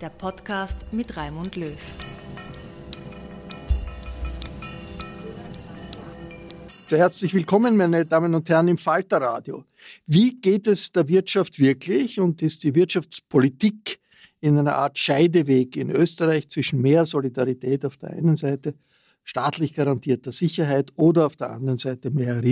der Podcast mit Raimund Löw. Sehr herzlich willkommen, meine Damen und Herren, im Falterradio. Wie geht es der Wirtschaft wirklich und ist die Wirtschaftspolitik in einer Art Scheideweg in Österreich zwischen mehr Solidarität auf der einen Seite, staatlich garantierter Sicherheit oder auf der anderen Seite mehr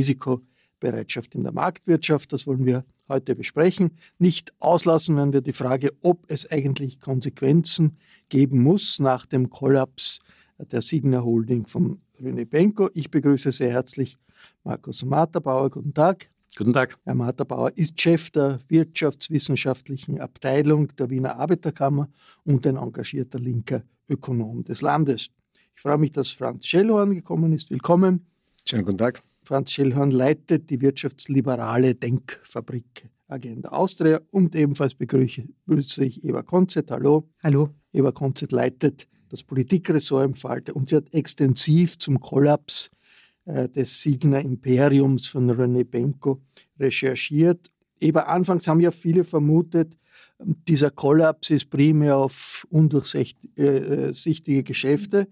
Risikobereitschaft in der Marktwirtschaft? Das wollen wir heute besprechen. Nicht auslassen werden wir die Frage, ob es eigentlich Konsequenzen geben muss nach dem Kollaps der Signer Holding von René Benko. Ich begrüße sehr herzlich Markus Materbauer. Guten Tag. Guten Tag. Herr Materbauer ist Chef der wirtschaftswissenschaftlichen Abteilung der Wiener Arbeiterkammer und ein engagierter linker Ökonom des Landes. Ich freue mich, dass Franz Schellhorn gekommen ist. Willkommen. Schönen guten Tag. Franz Schellhorn leitet die wirtschaftsliberale Denkfabrik Agenda Austria und ebenfalls begrüße ich Eva Konzett. Hallo. Hallo. Eva Konzett leitet das Politikressort im Falte und sie hat extensiv zum Kollaps äh, des Signer Imperiums von René Benko recherchiert. Eva, anfangs haben ja viele vermutet, dieser Kollaps ist primär auf undurchsichtige Geschäfte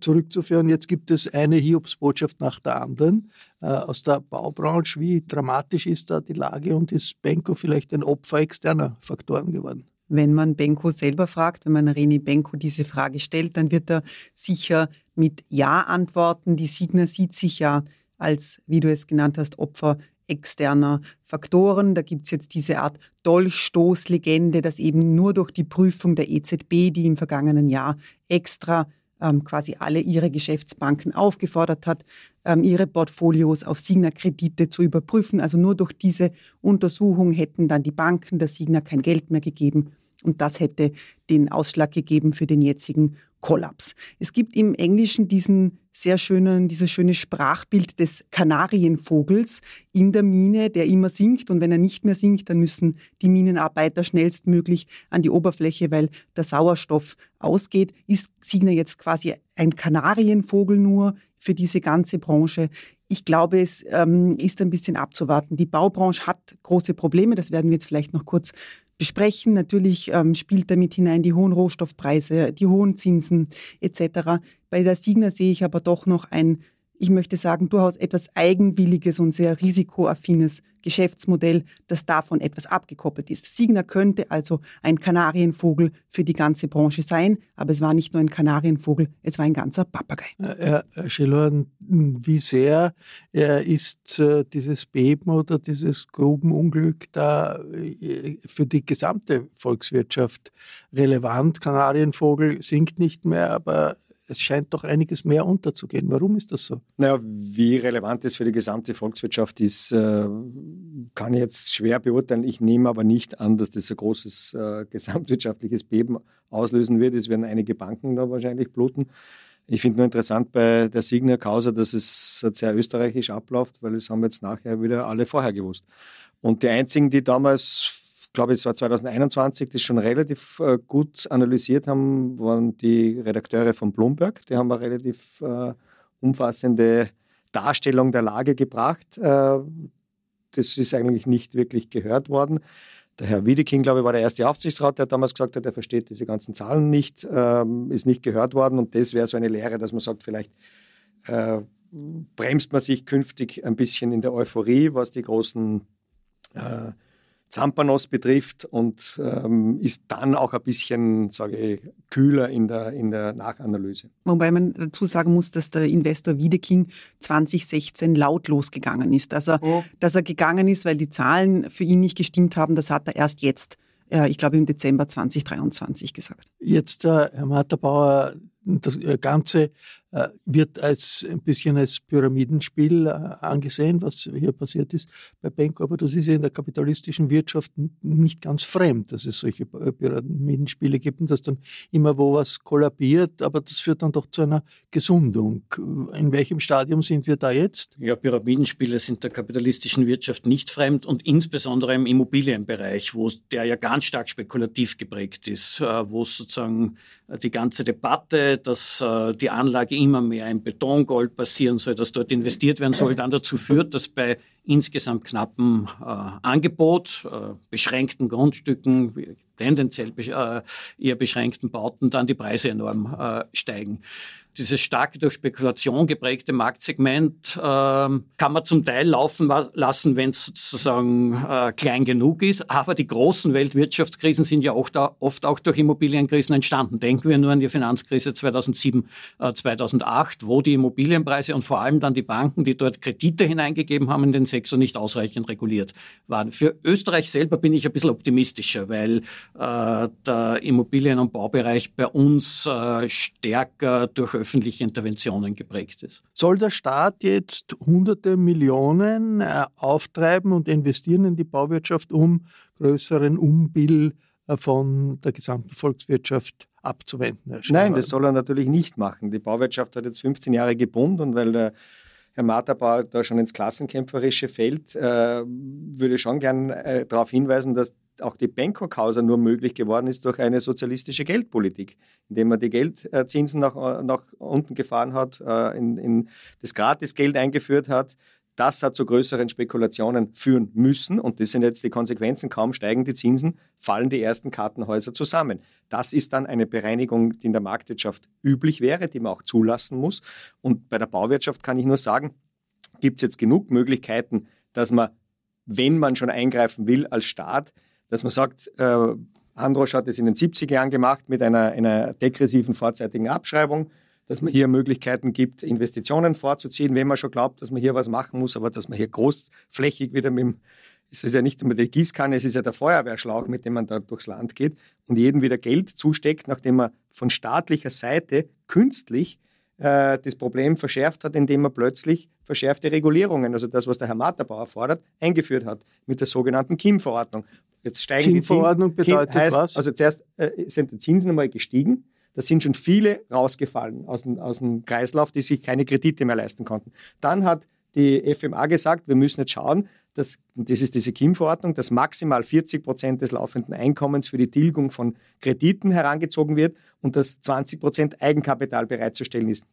zurückzuführen. Jetzt gibt es eine Hiobsbotschaft nach der anderen äh, aus der Baubranche. Wie dramatisch ist da die Lage und ist Benko vielleicht ein Opfer externer Faktoren geworden? Wenn man Benko selber fragt, wenn man Reni Benko diese Frage stellt, dann wird er sicher mit Ja antworten. Die Signa sieht sich ja als, wie du es genannt hast, Opfer externer Faktoren. Da gibt es jetzt diese Art Dolchstoßlegende, dass eben nur durch die Prüfung der EZB, die im vergangenen Jahr extra ähm, quasi alle ihre Geschäftsbanken aufgefordert hat, ähm, ihre Portfolios auf Signa-Kredite zu überprüfen. Also nur durch diese Untersuchung hätten dann die Banken der Signa kein Geld mehr gegeben. Und das hätte den Ausschlag gegeben für den jetzigen Kollaps. Es gibt im Englischen diesen sehr schönen, dieses schöne Sprachbild des Kanarienvogels in der Mine, der immer sinkt und wenn er nicht mehr sinkt, dann müssen die Minenarbeiter schnellstmöglich an die Oberfläche, weil der Sauerstoff ausgeht. Ist Signer jetzt quasi ein Kanarienvogel nur für diese ganze Branche? Ich glaube, es ähm, ist ein bisschen abzuwarten. Die Baubranche hat große Probleme, das werden wir jetzt vielleicht noch kurz besprechen. Natürlich ähm, spielt damit hinein die hohen Rohstoffpreise, die hohen Zinsen etc. Bei der Signa sehe ich aber doch noch ein ich möchte sagen, durchaus etwas eigenwilliges und sehr risikoaffines Geschäftsmodell, das davon etwas abgekoppelt ist. Signa könnte also ein Kanarienvogel für die ganze Branche sein, aber es war nicht nur ein Kanarienvogel, es war ein ganzer Papagei. Herr Schillorn, wie sehr ist äh, dieses Beben oder dieses Grubenunglück da äh, für die gesamte Volkswirtschaft relevant? Kanarienvogel sinkt nicht mehr, aber es scheint doch einiges mehr unterzugehen. Warum ist das so? Naja, wie relevant das für die gesamte Volkswirtschaft ist, äh, kann ich jetzt schwer beurteilen. Ich nehme aber nicht an, dass das ein großes äh, gesamtwirtschaftliches Beben auslösen wird. Es werden einige Banken da wahrscheinlich bluten. Ich finde nur interessant bei der Signer Causa, dass es sehr österreichisch abläuft, weil es haben jetzt nachher wieder alle vorher gewusst. Und die einzigen, die damals, glaube ich, es war 2021, das schon relativ äh, gut analysiert haben, waren die Redakteure von Bloomberg. Die haben eine relativ äh, umfassende Darstellung der Lage gebracht. Äh, das ist eigentlich nicht wirklich gehört worden. Der Herr Wiedeking, glaube ich, war der erste Aufsichtsrat, der damals gesagt hat, er versteht diese ganzen Zahlen nicht, ähm, ist nicht gehört worden. Und das wäre so eine Lehre, dass man sagt, vielleicht äh, bremst man sich künftig ein bisschen in der Euphorie, was die großen äh, Zampanos betrifft und ähm, ist dann auch ein bisschen, sage ich, kühler in der, in der Nachanalyse. Wobei man dazu sagen muss, dass der Investor Wiedeking 2016 lautlos gegangen ist. Dass er, oh. dass er gegangen ist, weil die Zahlen für ihn nicht gestimmt haben, das hat er erst jetzt, äh, ich glaube im Dezember 2023 gesagt. Jetzt, äh, Herr Matterbauer, das äh, Ganze äh, wird als ein bisschen als Pyramidenspiel äh, angesehen, was hier passiert ist bei Benko. Aber das ist ja in der kapitalistischen Wirtschaft nicht ganz fremd, dass es solche Pyramidenspiele gibt und dass dann immer wo was kollabiert. Aber das führt dann doch zu einer Gesundung. In welchem Stadium sind wir da jetzt? Ja, Pyramidenspiele sind der kapitalistischen Wirtschaft nicht fremd und insbesondere im Immobilienbereich, wo der ja ganz stark spekulativ geprägt ist, wo sozusagen die ganze Debatte, dass die Anlage immer mehr in Betongold passieren soll, dass dort investiert werden soll, dann dazu führt, dass bei insgesamt knappem äh, Angebot, äh, beschränkten Grundstücken, tendenziell äh, eher beschränkten Bauten, dann die Preise enorm äh, steigen dieses starke durch Spekulation geprägte Marktsegment äh, kann man zum Teil laufen lassen, wenn es sozusagen äh, klein genug ist. Aber die großen Weltwirtschaftskrisen sind ja auch da, oft auch durch Immobilienkrisen entstanden. Denken wir nur an die Finanzkrise 2007, äh, 2008, wo die Immobilienpreise und vor allem dann die Banken, die dort Kredite hineingegeben haben in den Sektor, nicht ausreichend reguliert waren. Für Österreich selber bin ich ein bisschen optimistischer, weil äh, der Immobilien- und Baubereich bei uns äh, stärker durch öffentliche Interventionen geprägt ist. Soll der Staat jetzt hunderte Millionen äh, auftreiben und investieren in die Bauwirtschaft, um größeren Umbill äh, von der gesamten Volkswirtschaft abzuwenden? Nein, das soll er natürlich nicht machen. Die Bauwirtschaft hat jetzt 15 Jahre gebunden und weil der Herr Materbauer da schon ins Klassenkämpferische fällt, äh, würde ich schon gern äh, darauf hinweisen, dass auch die Benko-Causa nur möglich geworden ist durch eine sozialistische Geldpolitik, indem man die Geldzinsen nach, nach unten gefahren hat, äh, in, in das Gratisgeld eingeführt hat. Das hat zu größeren Spekulationen führen müssen und das sind jetzt die Konsequenzen. Kaum steigen die Zinsen, fallen die ersten Kartenhäuser zusammen. Das ist dann eine Bereinigung, die in der Marktwirtschaft üblich wäre, die man auch zulassen muss. Und bei der Bauwirtschaft kann ich nur sagen, gibt es jetzt genug Möglichkeiten, dass man, wenn man schon eingreifen will als Staat, dass man sagt, äh, Androsch hat es in den 70er Jahren gemacht mit einer, einer degressiven vorzeitigen Abschreibung, dass man hier Möglichkeiten gibt, Investitionen vorzuziehen, wenn man schon glaubt, dass man hier was machen muss, aber dass man hier großflächig wieder mit dem, es ist ja nicht nur die Gießkanne, es ist ja der Feuerwehrschlauch, mit dem man da durchs Land geht und jedem wieder Geld zusteckt, nachdem man von staatlicher Seite künstlich äh, das Problem verschärft hat, indem er plötzlich verschärfte Regulierungen, also das, was der Herr Matterbauer fordert, eingeführt hat mit der sogenannten KIM-Verordnung. Jetzt steigen die Zinsen. bedeutet heißt, was? Also zuerst äh, sind die Zinsen einmal gestiegen. Da sind schon viele rausgefallen aus dem, aus dem Kreislauf, die sich keine Kredite mehr leisten konnten. Dann hat die FMA gesagt, wir müssen jetzt schauen, dass, das ist diese KIM-Verordnung, dass maximal 40 Prozent des laufenden Einkommens für die Tilgung von Krediten herangezogen wird und dass 20 Prozent Eigenkapital bereitzustellen ist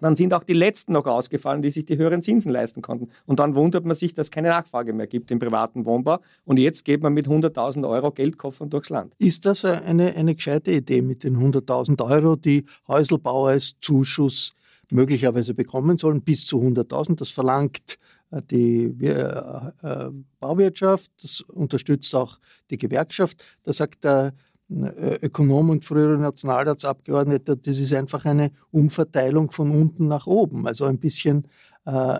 dann sind auch die letzten noch ausgefallen, die sich die höheren Zinsen leisten konnten. Und dann wundert man sich, dass es keine Nachfrage mehr gibt im privaten Wohnbau. Und jetzt geht man mit 100.000 Euro Geldkoffern durchs Land. Ist das eine, eine gescheite Idee mit den 100.000 Euro, die Häuselbauer als Zuschuss möglicherweise bekommen sollen, bis zu 100.000? Das verlangt äh, die äh, äh, Bauwirtschaft, das unterstützt auch die Gewerkschaft. Da sagt der Ökonom und frühere Nationalratsabgeordneter, das ist einfach eine Umverteilung von unten nach oben. Also ein bisschen äh,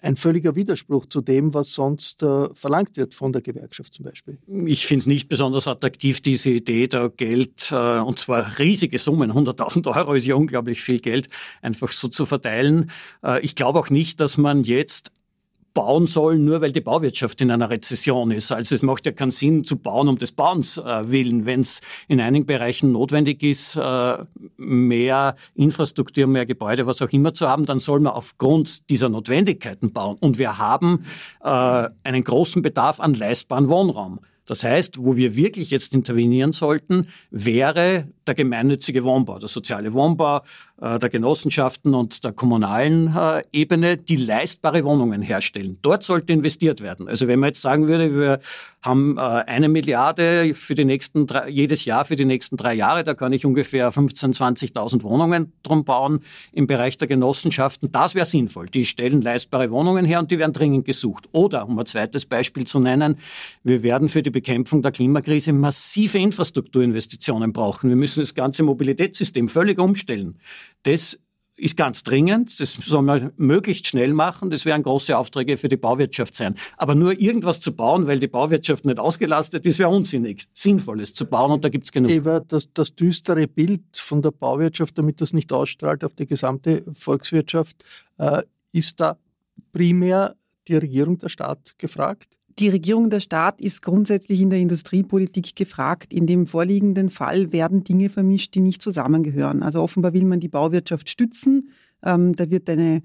ein völliger Widerspruch zu dem, was sonst äh, verlangt wird von der Gewerkschaft zum Beispiel. Ich finde es nicht besonders attraktiv, diese Idee, da Geld, äh, und zwar riesige Summen, 100.000 Euro ist ja unglaublich viel Geld, einfach so zu verteilen. Äh, ich glaube auch nicht, dass man jetzt bauen sollen, nur weil die Bauwirtschaft in einer Rezession ist. Also es macht ja keinen Sinn zu bauen um des Bauens äh, willen. Wenn es in einigen Bereichen notwendig ist, äh, mehr Infrastruktur, mehr Gebäude, was auch immer zu haben, dann soll man aufgrund dieser Notwendigkeiten bauen. Und wir haben äh, einen großen Bedarf an leistbaren Wohnraum. Das heißt, wo wir wirklich jetzt intervenieren sollten, wäre der gemeinnützige Wohnbau, der soziale Wohnbau der Genossenschaften und der kommunalen äh, Ebene, die leistbare Wohnungen herstellen. Dort sollte investiert werden. Also wenn man jetzt sagen würde, wir haben äh, eine Milliarde für die nächsten jedes Jahr für die nächsten drei Jahre, da kann ich ungefähr 15.000, 20.000 Wohnungen drum bauen im Bereich der Genossenschaften. Das wäre sinnvoll. Die stellen leistbare Wohnungen her und die werden dringend gesucht. Oder, um ein zweites Beispiel zu nennen, wir werden für die Bekämpfung der Klimakrise massive Infrastrukturinvestitionen brauchen. Wir müssen das ganze Mobilitätssystem völlig umstellen. Das ist ganz dringend. Das soll man möglichst schnell machen. Das werden große Aufträge für die Bauwirtschaft sein. Aber nur irgendwas zu bauen, weil die Bauwirtschaft nicht ausgelastet ist, wäre unsinnig. Sinnvolles zu bauen und da gibt es genug. Eva, das, das düstere Bild von der Bauwirtschaft, damit das nicht ausstrahlt auf die gesamte Volkswirtschaft, äh, ist da primär die Regierung, der Staat gefragt? Die Regierung, der Staat ist grundsätzlich in der Industriepolitik gefragt. In dem vorliegenden Fall werden Dinge vermischt, die nicht zusammengehören. Also offenbar will man die Bauwirtschaft stützen. Ähm, da wird eine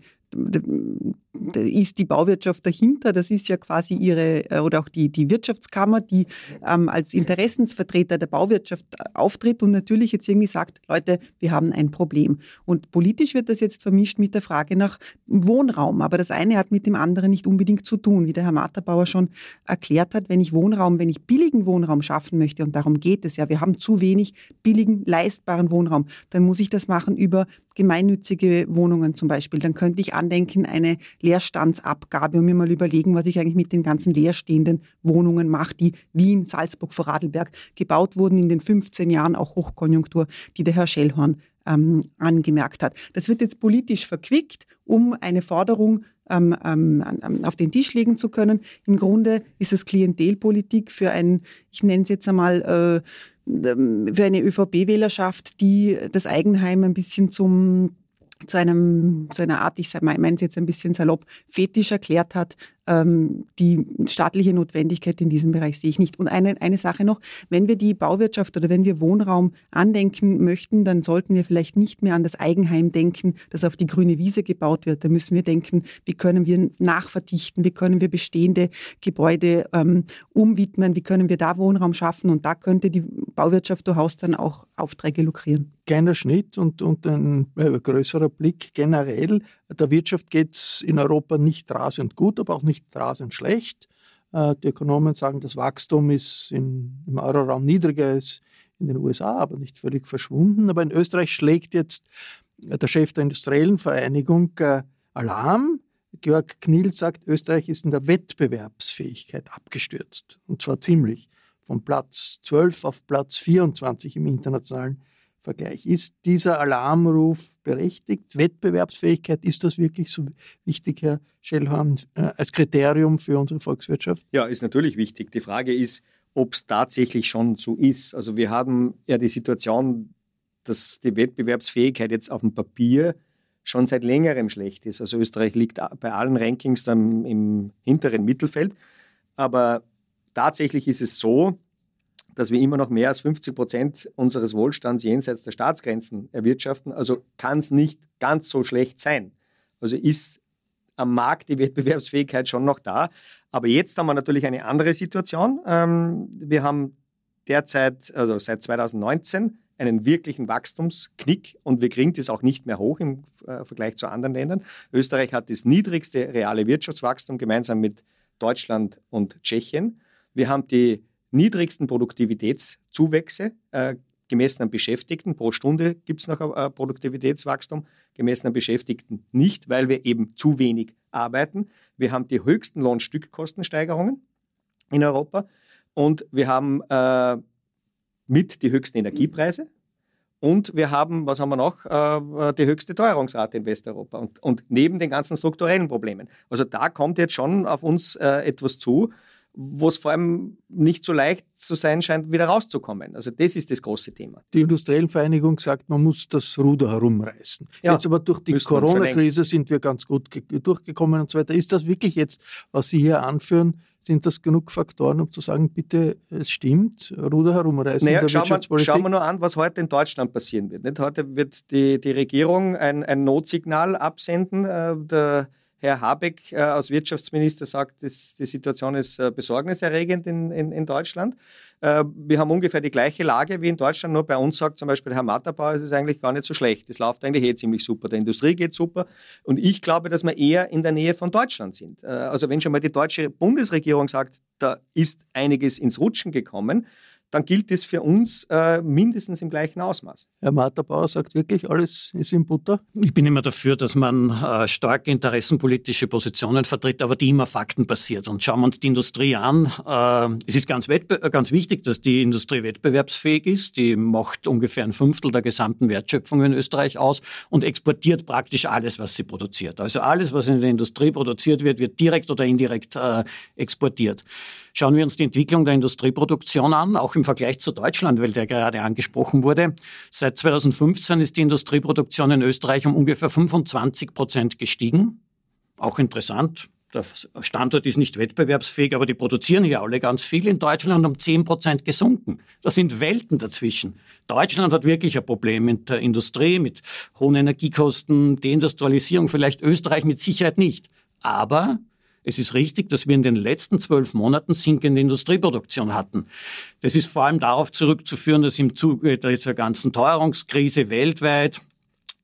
ist die Bauwirtschaft dahinter. Das ist ja quasi ihre, äh, oder auch die, die Wirtschaftskammer, die ähm, als Interessensvertreter der Bauwirtschaft auftritt und natürlich jetzt irgendwie sagt, Leute, wir haben ein Problem. Und politisch wird das jetzt vermischt mit der Frage nach Wohnraum. Aber das eine hat mit dem anderen nicht unbedingt zu tun. Wie der Herr Matterbauer schon erklärt hat, wenn ich Wohnraum, wenn ich billigen Wohnraum schaffen möchte, und darum geht es ja, wir haben zu wenig billigen, leistbaren Wohnraum, dann muss ich das machen über gemeinnützige Wohnungen zum Beispiel. Dann könnte ich andenken, eine Leerstandsabgabe und mir mal überlegen, was ich eigentlich mit den ganzen leerstehenden Wohnungen mache, die Wien, Salzburg, Vorarlberg gebaut wurden in den 15 Jahren, auch Hochkonjunktur, die der Herr Schellhorn ähm, angemerkt hat. Das wird jetzt politisch verquickt, um eine Forderung ähm, ähm, auf den Tisch legen zu können. Im Grunde ist es Klientelpolitik für ein, ich nenne es jetzt einmal, äh, für eine ÖVP-Wählerschaft, die das Eigenheim ein bisschen zum zu einem, zu einer Art, ich meine es jetzt ein bisschen salopp, Fetisch erklärt hat, ähm, die staatliche Notwendigkeit in diesem Bereich sehe ich nicht. Und eine, eine Sache noch, wenn wir die Bauwirtschaft oder wenn wir Wohnraum andenken möchten, dann sollten wir vielleicht nicht mehr an das Eigenheim denken, das auf die grüne Wiese gebaut wird. Da müssen wir denken, wie können wir nachverdichten, wie können wir bestehende Gebäude ähm, umwidmen, wie können wir da Wohnraum schaffen. Und da könnte die Bauwirtschaft durchaus dann auch Aufträge lukrieren. Kleiner Schnitt und, und ein äh, größerer Blick generell. Der Wirtschaft geht es in Europa nicht rasend gut, aber auch nicht rasend schlecht. Äh, die Ökonomen sagen, das Wachstum ist in, im Euroraum niedriger als in den USA, aber nicht völlig verschwunden. Aber in Österreich schlägt jetzt der Chef der Industriellen Vereinigung äh, Alarm. Georg Kniel sagt, Österreich ist in der Wettbewerbsfähigkeit abgestürzt. Und zwar ziemlich. Von Platz 12 auf Platz 24 im internationalen Vergleich. Ist dieser Alarmruf berechtigt? Wettbewerbsfähigkeit, ist das wirklich so wichtig, Herr Schellhorn, äh, als Kriterium für unsere Volkswirtschaft? Ja, ist natürlich wichtig. Die Frage ist, ob es tatsächlich schon so ist. Also wir haben ja die Situation, dass die Wettbewerbsfähigkeit jetzt auf dem Papier schon seit längerem schlecht ist. Also Österreich liegt bei allen Rankings dann im hinteren Mittelfeld. Aber tatsächlich ist es so, dass wir immer noch mehr als 50 Prozent unseres Wohlstands jenseits der Staatsgrenzen erwirtschaften. Also kann es nicht ganz so schlecht sein. Also ist am Markt die Wettbewerbsfähigkeit schon noch da. Aber jetzt haben wir natürlich eine andere Situation. Ähm, wir haben derzeit, also seit 2019, einen wirklichen Wachstumsknick und wir kriegen das auch nicht mehr hoch im äh, Vergleich zu anderen Ländern. Österreich hat das niedrigste reale Wirtschaftswachstum gemeinsam mit Deutschland und Tschechien. Wir haben die niedrigsten Produktivitätszuwächse äh, gemessen an Beschäftigten. Pro Stunde gibt es noch ein Produktivitätswachstum, gemessen an Beschäftigten nicht, weil wir eben zu wenig arbeiten. Wir haben die höchsten Lohnstückkostensteigerungen in Europa und wir haben äh, mit die höchsten Energiepreise und wir haben, was haben wir noch, äh, die höchste Teuerungsrate in Westeuropa und, und neben den ganzen strukturellen Problemen. Also da kommt jetzt schon auf uns äh, etwas zu, wo es vor allem nicht so leicht zu sein scheint, wieder rauszukommen. Also das ist das große Thema. Die Industriellen Vereinigung sagt, man muss das Ruder herumreißen. Ja, jetzt aber durch die Corona-Krise sind wir ganz gut durchgekommen und so weiter. Ist das wirklich jetzt, was Sie hier anführen, sind das genug Faktoren, um zu sagen, bitte, es stimmt, Ruder herumreißen naja, in der schauen Wirtschaftspolitik? Wir, schauen wir nur an, was heute in Deutschland passieren wird. Nicht? Heute wird die, die Regierung ein, ein Notsignal absenden. Äh, der Herr Habeck äh, als Wirtschaftsminister sagt, dass die Situation ist äh, besorgniserregend in, in, in Deutschland. Äh, wir haben ungefähr die gleiche Lage wie in Deutschland, nur bei uns sagt zum Beispiel Herr Matterbauer, es ist eigentlich gar nicht so schlecht. Es läuft eigentlich eh ziemlich super. Der Industrie geht super. Und ich glaube, dass wir eher in der Nähe von Deutschland sind. Äh, also wenn schon mal die deutsche Bundesregierung sagt, da ist einiges ins Rutschen gekommen, dann gilt es für uns äh, mindestens im gleichen Ausmaß. Herr Marterbauer sagt wirklich, alles ist in Butter? Ich bin immer dafür, dass man äh, starke interessenpolitische Positionen vertritt, aber die immer faktenbasiert. Und schauen wir uns die Industrie an. Äh, es ist ganz, ganz wichtig, dass die Industrie wettbewerbsfähig ist. Die macht ungefähr ein Fünftel der gesamten Wertschöpfung in Österreich aus und exportiert praktisch alles, was sie produziert. Also alles, was in der Industrie produziert wird, wird direkt oder indirekt äh, exportiert. Schauen wir uns die Entwicklung der Industrieproduktion an, auch im Vergleich zu Deutschland, weil der gerade angesprochen wurde. Seit 2015 ist die Industrieproduktion in Österreich um ungefähr 25 Prozent gestiegen. Auch interessant. Der Standort ist nicht wettbewerbsfähig, aber die produzieren hier alle ganz viel. In Deutschland um 10 Prozent gesunken. Da sind Welten dazwischen. Deutschland hat wirklich ein Problem mit der Industrie, mit hohen Energiekosten, Deindustrialisierung, vielleicht Österreich mit Sicherheit nicht. Aber es ist richtig, dass wir in den letzten zwölf Monaten sinkende Industrieproduktion hatten. Das ist vor allem darauf zurückzuführen, dass im Zuge dieser ganzen Teuerungskrise weltweit,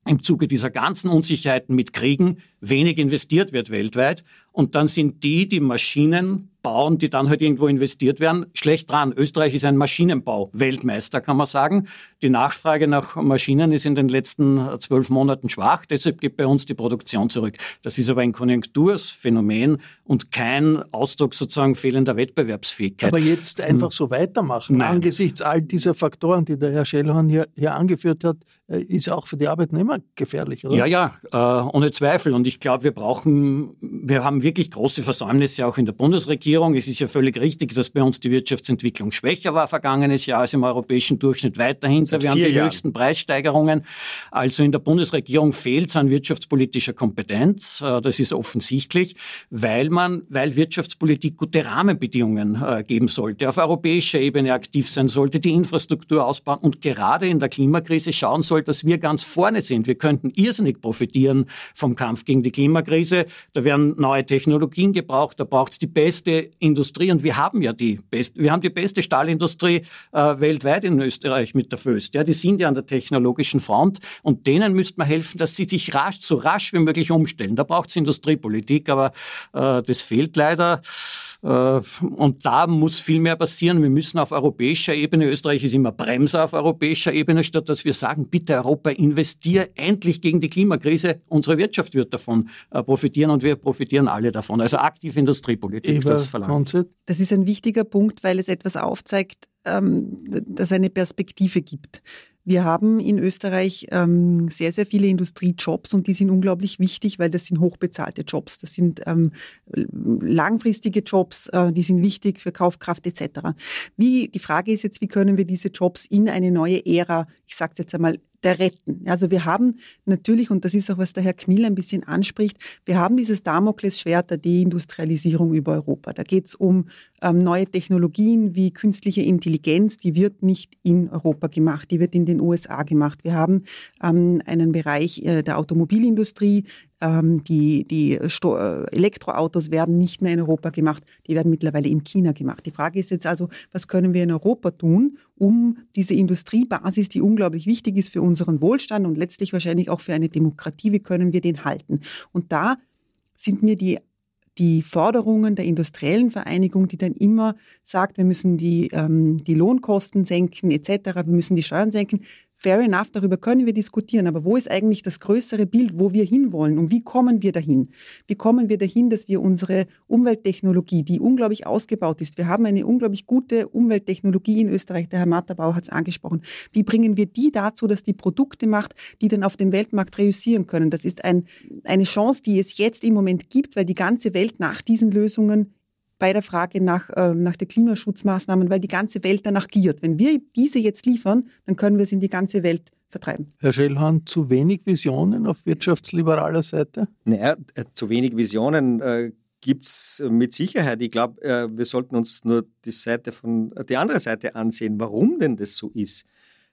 im Zuge dieser ganzen Unsicherheiten mit Kriegen wenig investiert wird weltweit. Und dann sind die, die Maschinen bauen, die dann halt irgendwo investiert werden, schlecht dran. Österreich ist ein Maschinenbau-Weltmeister, kann man sagen. Die Nachfrage nach Maschinen ist in den letzten zwölf Monaten schwach, deshalb geht bei uns die Produktion zurück. Das ist aber ein Konjunktursphänomen und kein Ausdruck sozusagen fehlender Wettbewerbsfähigkeit. Aber jetzt einfach hm. so weitermachen, Nein. angesichts all dieser Faktoren, die der Herr Schellhorn hier, hier angeführt hat, äh, ist auch für die Arbeitnehmer gefährlich, oder? Ja, ja, äh, ohne Zweifel. Und ich glaube, wir brauchen, wir haben wirklich große Versäumnisse auch in der Bundesregierung. Es ist ja völlig richtig, dass bei uns die Wirtschaftsentwicklung schwächer war vergangenes Jahr als im europäischen Durchschnitt weiterhin. Seit wir haben die Jahren. höchsten Preissteigerungen. Also in der Bundesregierung fehlt es an wirtschaftspolitischer Kompetenz. Äh, das ist offensichtlich, weil man, weil Wirtschaftspolitik gute Rahmenbedingungen äh, geben sollte, auf europäischer Ebene aktiv sein sollte, die Infrastruktur ausbauen und gerade in der Klimakrise schauen soll, dass wir ganz vorne sind. Wir könnten irrsinnig profitieren vom Kampf gegen die Klimakrise. Da werden neue Technologien gebraucht, da braucht es die beste Industrie und wir haben ja die beste, wir haben die beste Stahlindustrie äh, weltweit in Österreich mit der Föst. Ja, die sind ja an der technologischen Front und denen müsste man helfen, dass sie sich rasch, so rasch wie möglich umstellen. Da braucht es Industriepolitik, aber äh, das fehlt leider. Äh, und da muss viel mehr passieren. Wir müssen auf europäischer Ebene, Österreich ist immer Bremser auf europäischer Ebene, statt dass wir sagen, bitte Europa, investier endlich gegen die Klimakrise. Unsere Wirtschaft wird davon äh, profitieren und wir profitieren alle davon. Also aktive Industriepolitik, Eva das verlangt. Das ist ein wichtiger Punkt, weil es etwas aufzeigt, ähm, das eine Perspektive gibt. Wir haben in Österreich ähm, sehr, sehr viele Industriejobs und die sind unglaublich wichtig, weil das sind hochbezahlte Jobs. Das sind ähm, langfristige Jobs, äh, die sind wichtig für Kaufkraft etc. Wie, die Frage ist jetzt, wie können wir diese Jobs in eine neue Ära, ich sage es jetzt einmal, der Retten. Also wir haben natürlich, und das ist auch, was der Herr Knill ein bisschen anspricht, wir haben dieses Damoklesschwert der Deindustrialisierung über Europa. Da geht es um ähm, neue Technologien wie künstliche Intelligenz, die wird nicht in Europa gemacht, die wird in den USA gemacht. Wir haben ähm, einen Bereich äh, der Automobilindustrie, ähm, die, die Sto äh, Elektroautos werden nicht mehr in Europa gemacht, die werden mittlerweile in China gemacht. Die Frage ist jetzt also, was können wir in Europa tun, um diese Industriebasis, die unglaublich wichtig ist für unseren Wohlstand und letztlich wahrscheinlich auch für eine Demokratie, wie können wir den halten? Und da sind mir die die Forderungen der industriellen Vereinigung, die dann immer sagt, wir müssen die, ähm, die Lohnkosten senken etc., wir müssen die Steuern senken, fair enough, darüber können wir diskutieren, aber wo ist eigentlich das größere Bild, wo wir hinwollen und wie kommen wir dahin? Wie kommen wir dahin, dass wir unsere Umwelttechnologie, die unglaublich ausgebaut ist, wir haben eine unglaublich gute Umwelttechnologie in Österreich, der Herr Matterbauer hat es angesprochen, wie bringen wir die dazu, dass die Produkte macht, die dann auf dem Weltmarkt reüssieren können? Das ist ein, eine Chance, die es jetzt im Moment gibt, weil die ganze Welt nach diesen Lösungen bei der Frage nach, äh, nach der Klimaschutzmaßnahmen, weil die ganze Welt danach giert. Wenn wir diese jetzt liefern, dann können wir es in die ganze Welt vertreiben. Herr Schellhorn, zu wenig Visionen auf wirtschaftsliberaler Seite? Naja, äh, zu wenig Visionen äh, gibt es mit Sicherheit. Ich glaube, äh, wir sollten uns nur die Seite von die andere Seite ansehen, warum denn das so ist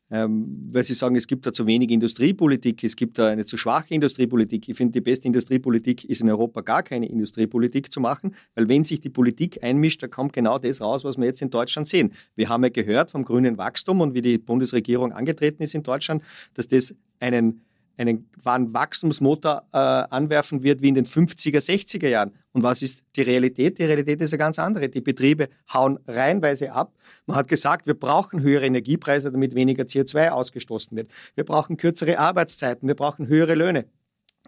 weil Sie sagen, es gibt da zu wenig Industriepolitik, es gibt da eine zu schwache Industriepolitik. Ich finde, die beste Industriepolitik ist in Europa gar keine Industriepolitik zu machen, weil wenn sich die Politik einmischt, da kommt genau das raus, was wir jetzt in Deutschland sehen. Wir haben ja gehört vom grünen Wachstum und wie die Bundesregierung angetreten ist in Deutschland, dass das einen einen wahren Wachstumsmotor äh, anwerfen wird wie in den 50er, 60er Jahren. Und was ist die Realität? Die Realität ist eine ganz andere. Die Betriebe hauen reihenweise ab. Man hat gesagt, wir brauchen höhere Energiepreise, damit weniger CO2 ausgestoßen wird. Wir brauchen kürzere Arbeitszeiten, wir brauchen höhere Löhne.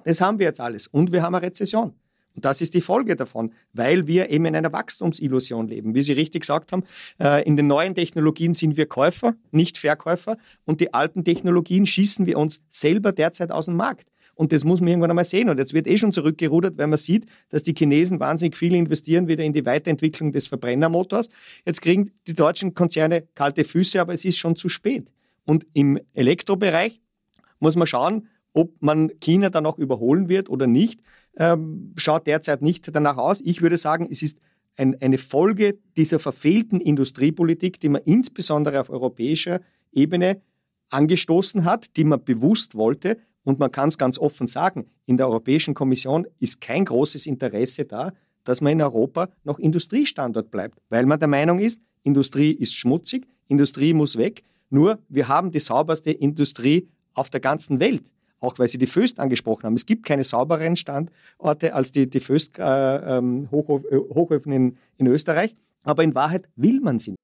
Das haben wir jetzt alles. Und wir haben eine Rezession. Und das ist die Folge davon, weil wir eben in einer Wachstumsillusion leben. Wie Sie richtig gesagt haben, äh, in den neuen Technologien sind wir Käufer, nicht Verkäufer. Und die alten Technologien schießen wir uns selber derzeit aus dem Markt. Und das muss man irgendwann einmal sehen. Und jetzt wird eh schon zurückgerudert, weil man sieht, dass die Chinesen wahnsinnig viel investieren wieder in die Weiterentwicklung des Verbrennermotors. Jetzt kriegen die deutschen Konzerne kalte Füße, aber es ist schon zu spät. Und im Elektrobereich muss man schauen, ob man China dann noch überholen wird oder nicht ähm, schaut derzeit nicht danach aus. Ich würde sagen, es ist ein, eine Folge dieser verfehlten Industriepolitik, die man insbesondere auf europäischer Ebene angestoßen hat, die man bewusst wollte. Und man kann es ganz offen sagen, in der Europäischen Kommission ist kein großes Interesse da, dass man in Europa noch Industriestandort bleibt, weil man der Meinung ist, Industrie ist schmutzig, Industrie muss weg. Nur wir haben die sauberste Industrie auf der ganzen Welt auch weil Sie die Föst angesprochen haben. Es gibt keine sauberen Standorte als die, die Föst äh, ähm, äh, in, in Österreich, aber in Wahrheit will man sie.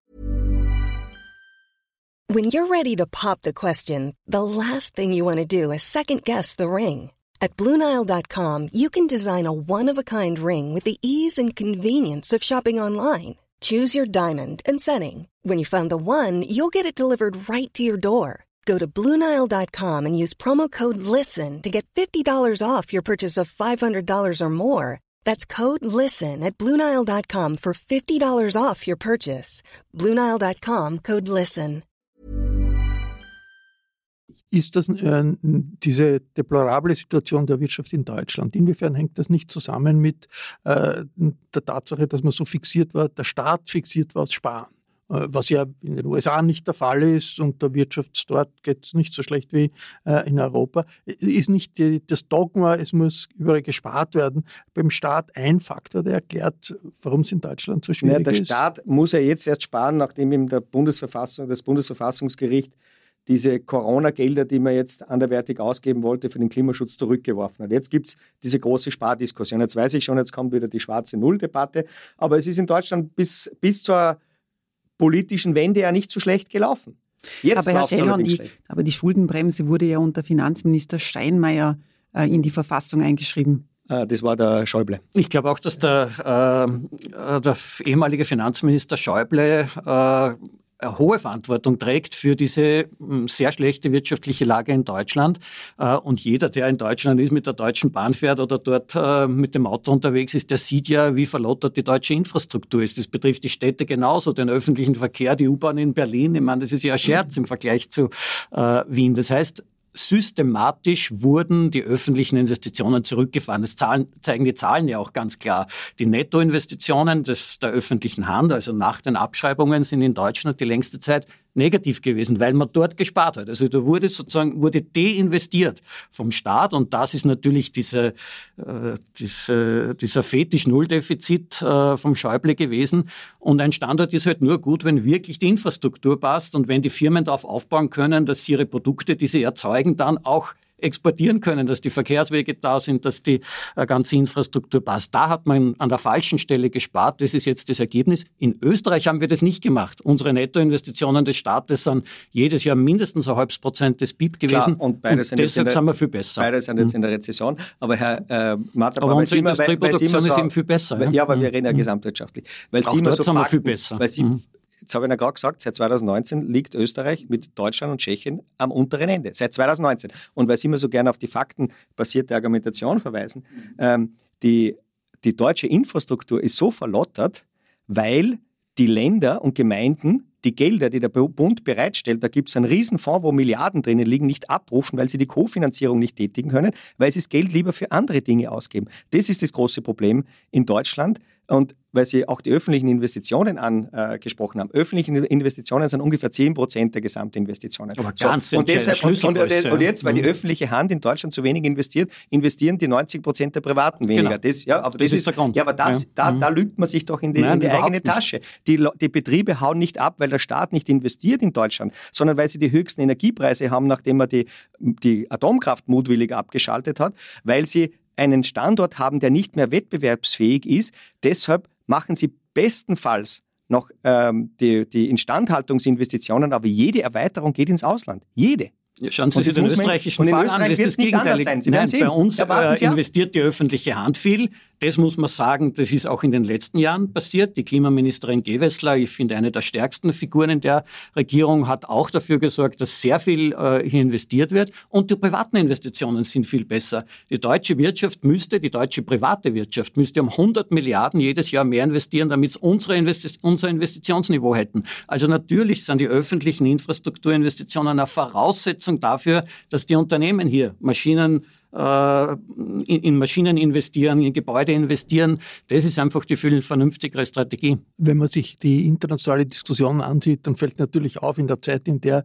When you're ready to pop the question, the last thing you want to do is second guess the ring. At BlueNile.com you can design a one-of-a-kind ring with the ease and convenience of shopping online. Choose your diamond and setting. When you find the one, you'll get it delivered right to your door. Go to Bluenile.com and use promo code LISTEN to get $50 off your purchase of $500 or more. That's code LISTEN at Bluenile.com for $50 off your purchase. Bluenile.com code LISTEN. Ist das äh, diese deplorable Situation der Wirtschaft in Deutschland? Inwiefern hängt das nicht zusammen mit äh, der Tatsache, dass man so fixiert war, der Staat fixiert war aus Sparen? Äh, was ja in den USA nicht der Fall ist und der Wirtschaft dort geht es nicht so schlecht wie äh, in Europa, ist nicht die, das Dogma, es muss überall gespart werden, beim Staat ein Faktor, der erklärt, warum es in Deutschland so schwierig ja, der ist? Der Staat muss ja jetzt erst sparen, nachdem ihm der Bundesverfassung, das Bundesverfassungsgericht diese Corona-Gelder, die man jetzt anderwertig ausgeben wollte, für den Klimaschutz zurückgeworfen hat. Jetzt gibt es diese große Spardiskussion. Jetzt weiß ich schon, jetzt kommt wieder die schwarze Null-Debatte. Aber es ist in Deutschland bis, bis zur politischen Wende ja nicht so schlecht gelaufen. Jetzt aber Herr Schellhorn, die, aber die Schuldenbremse wurde ja unter Finanzminister Steinmeier äh, in die Verfassung eingeschrieben. Äh, das war der Schäuble. Ich glaube auch, dass der, äh, der ehemalige Finanzminister Schäuble äh, hohe Verantwortung trägt für diese hm, sehr schlechte wirtschaftliche Lage in Deutschland. Äh, und jeder, der in Deutschland ist, mit der Deutschen Bahn fährt oder dort äh, mit dem Auto unterwegs ist, der sieht ja, wie verlottert die deutsche Infrastruktur ist. Das betrifft die Städte genauso, den öffentlichen Verkehr, die U-Bahn in Berlin. Ich meine, das ist ja ein Scherz im Vergleich zu äh, Wien. Das heißt, systematisch wurden die öffentlichen Investitionen zurückgefahren. Das zahlen, zeigen die Zahlen ja auch ganz klar. Die Nettoinvestitionen des, der öffentlichen Hand, also nach den Abschreibungen, sind in Deutschland die längste Zeit negativ gewesen, weil man dort gespart hat. Also da wurde sozusagen wurde deinvestiert vom Staat und das ist natürlich diese, äh, diese, dieser Fetisch Nulldefizit äh, vom Schäuble gewesen. Und ein Standort ist halt nur gut, wenn wirklich die Infrastruktur passt und wenn die Firmen darauf aufbauen können, dass sie ihre Produkte, die sie erzeugen, dann auch exportieren können, dass die Verkehrswege da sind, dass die äh, ganze Infrastruktur passt. Da hat man an der falschen Stelle gespart. Das ist jetzt das Ergebnis. In Österreich haben wir das nicht gemacht. Unsere Nettoinvestitionen des Staates sind jedes Jahr mindestens ein halbes Prozent des BIP gewesen. Klar, und beide sind deshalb der, sind wir viel besser. Beide sind jetzt in der Rezession. Aber Herr äh, Martin, aber unsere Industrieproduktion ist eben viel besser. Weil, ja, aber wir reden ja mhm. gesamtwirtschaftlich. Weil Auch Sie immer so sind wir viel besser. Weil Sie mhm jetzt habe ich ja gerade gesagt, seit 2019 liegt Österreich mit Deutschland und Tschechien am unteren Ende. Seit 2019. Und weil Sie immer so gerne auf die faktenbasierte Argumentation verweisen, ähm, die, die deutsche Infrastruktur ist so verlottert, weil die Länder und Gemeinden die Gelder, die der Bund bereitstellt, da gibt es einen Riesenfonds, wo Milliarden drinnen liegen, nicht abrufen, weil sie die Kofinanzierung nicht tätigen können, weil sie das Geld lieber für andere Dinge ausgeben. Das ist das große Problem in Deutschland. Und weil Sie auch die öffentlichen Investitionen angesprochen haben. Öffentliche Investitionen sind ungefähr 10 Prozent der Gesamtinvestitionen. Aber ganz so, und, deshalb, und, und, jetzt, weil die mhm. öffentliche Hand in Deutschland zu wenig investiert, investieren die 90 Prozent der Privaten weniger. Genau. Das, ja, aber das, das ist der Grund. Ja, aber das, ja. Da, mhm. da lügt man sich doch in die, Nein, in die eigene Tasche. Die, die Betriebe hauen nicht ab, weil der Staat nicht investiert in Deutschland, sondern weil sie die höchsten Energiepreise haben, nachdem er die, die Atomkraft mutwillig abgeschaltet hat, weil sie einen Standort haben, der nicht mehr wettbewerbsfähig ist. Deshalb machen sie bestenfalls noch ähm, die, die Instandhaltungsinvestitionen, aber jede Erweiterung geht ins Ausland. Jede. Ja, schauen Sie sich den österreichischen Fall an, das ist das Gegenteil. Nein, bei uns äh, investiert die öffentliche Hand viel. Das muss man sagen, das ist auch in den letzten Jahren passiert. Die Klimaministerin Gewessler, ich finde eine der stärksten Figuren in der Regierung, hat auch dafür gesorgt, dass sehr viel äh, hier investiert wird. Und die privaten Investitionen sind viel besser. Die deutsche Wirtschaft müsste, die deutsche private Wirtschaft müsste um 100 Milliarden jedes Jahr mehr investieren, damit es unsere Investi unser Investitionsniveau hätten. Also natürlich sind die öffentlichen Infrastrukturinvestitionen eine Voraussetzung dafür, dass die Unternehmen hier Maschinen äh, in, Maschinen investieren, in Gebäude investieren. Das ist einfach die viel vernünftigere Strategie. Wenn man sich die internationale Diskussion ansieht, dann fällt natürlich auf, in der Zeit, in der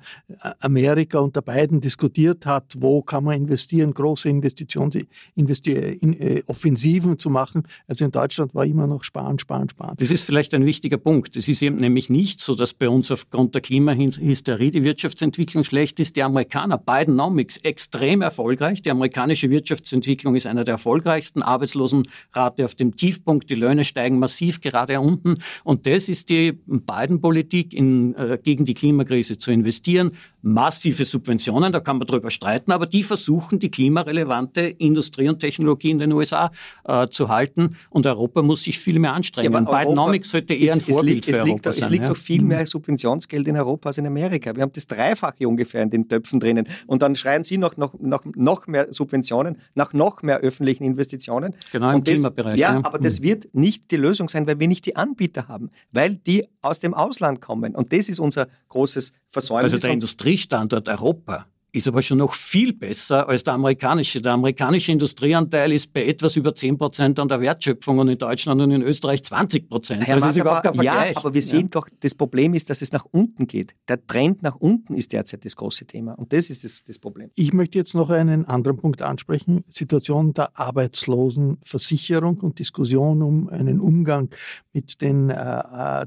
Amerika unter beiden diskutiert hat, wo kann man investieren, große Investitions Investi in, äh, Offensiven zu machen. Also in Deutschland war immer noch sparen, sparen, sparen. Das ist vielleicht ein wichtiger Punkt. Es ist eben nämlich nicht so, dass bei uns aufgrund der Klimahysterie die Wirtschaftsentwicklung schlecht ist. Die Amerikaner, Bidenomics, extrem erfolgreich. Die amerikanische österreichische Wirtschaftsentwicklung ist einer der erfolgreichsten. Arbeitslosenrate auf dem Tiefpunkt, die Löhne steigen massiv gerade unten. Und das ist die beiden Politik, in, äh, gegen die Klimakrise zu investieren. Massive Subventionen, da kann man drüber streiten, aber die versuchen, die klimarelevante Industrie und Technologie in den USA äh, zu halten. Und Europa muss sich viel mehr anstrengen. Ja, Bidenomics sollte eher ein Vorbild es, für es liegt, Europa sein. Es liegt doch viel mehr Subventionsgeld in Europa als in Amerika. Wir haben das Dreifache ungefähr in den Töpfen drinnen. Und dann schreien Sie noch, noch, noch, noch mehr Subventionen nach noch mehr öffentlichen Investitionen. Genau, im das, Klimabereich. Ja, ja, aber das hm. wird nicht die Lösung sein, weil wir nicht die Anbieter haben, weil die aus dem Ausland kommen. Und das ist unser großes Versäumnis. Also der Industriestandort Europa ist aber schon noch viel besser als der amerikanische. Der amerikanische Industrieanteil ist bei etwas über 10 Prozent an der Wertschöpfung und in Deutschland und in Österreich 20 Prozent. Das ist überhaupt kein Vergleich. Ja, aber wir sehen ja. doch, das Problem ist, dass es nach unten geht. Der Trend nach unten ist derzeit das große Thema und das ist das, das Problem. Ich möchte jetzt noch einen anderen Punkt ansprechen. Situation der Arbeitslosenversicherung und Diskussion um einen Umgang mit den äh, äh